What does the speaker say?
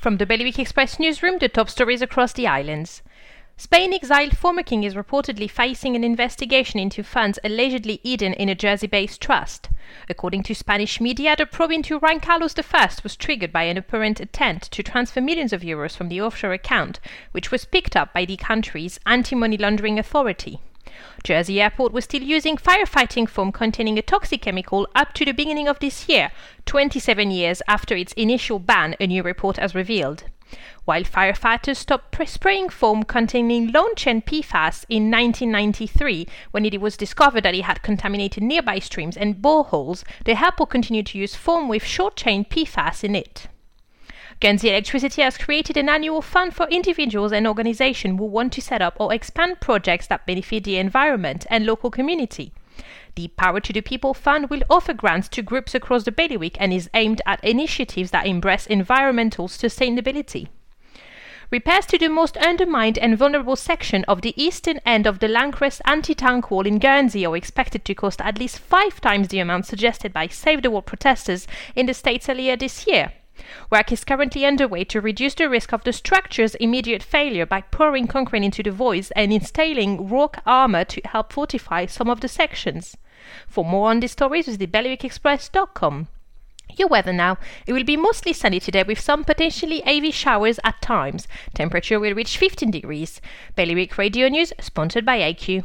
From the Bailiwick Express newsroom, the top stories across the islands. Spain exiled former king is reportedly facing an investigation into funds allegedly hidden in a Jersey based trust. According to Spanish media, the probe into Juan Carlos I was triggered by an apparent attempt to transfer millions of euros from the offshore account, which was picked up by the country's anti money laundering authority. Jersey Airport was still using firefighting foam containing a toxic chemical up to the beginning of this year, 27 years after its initial ban, a new report has revealed. While firefighters stopped spraying foam containing long chain PFAS in 1993, when it was discovered that it had contaminated nearby streams and boreholes, the airport continued to use foam with short chain PFAS in it. Guernsey Electricity has created an annual fund for individuals and organizations who want to set up or expand projects that benefit the environment and local community. The Power to the People Fund will offer grants to groups across the bailiwick and is aimed at initiatives that embrace environmental sustainability. Repairs to the most undermined and vulnerable section of the eastern end of the L'Ancresse anti-tank wall in Guernsey are expected to cost at least five times the amount suggested by Save the Wall protesters in the States earlier this year. Work is currently underway to reduce the risk of the structure's immediate failure by pouring concrete into the voids and installing rock armor to help fortify some of the sections. For more on these stories, visit bailiwickexpress.com. Your weather now. It will be mostly sunny today with some potentially heavy showers at times. Temperature will reach 15 degrees. Bailiwick Radio News, sponsored by IQ.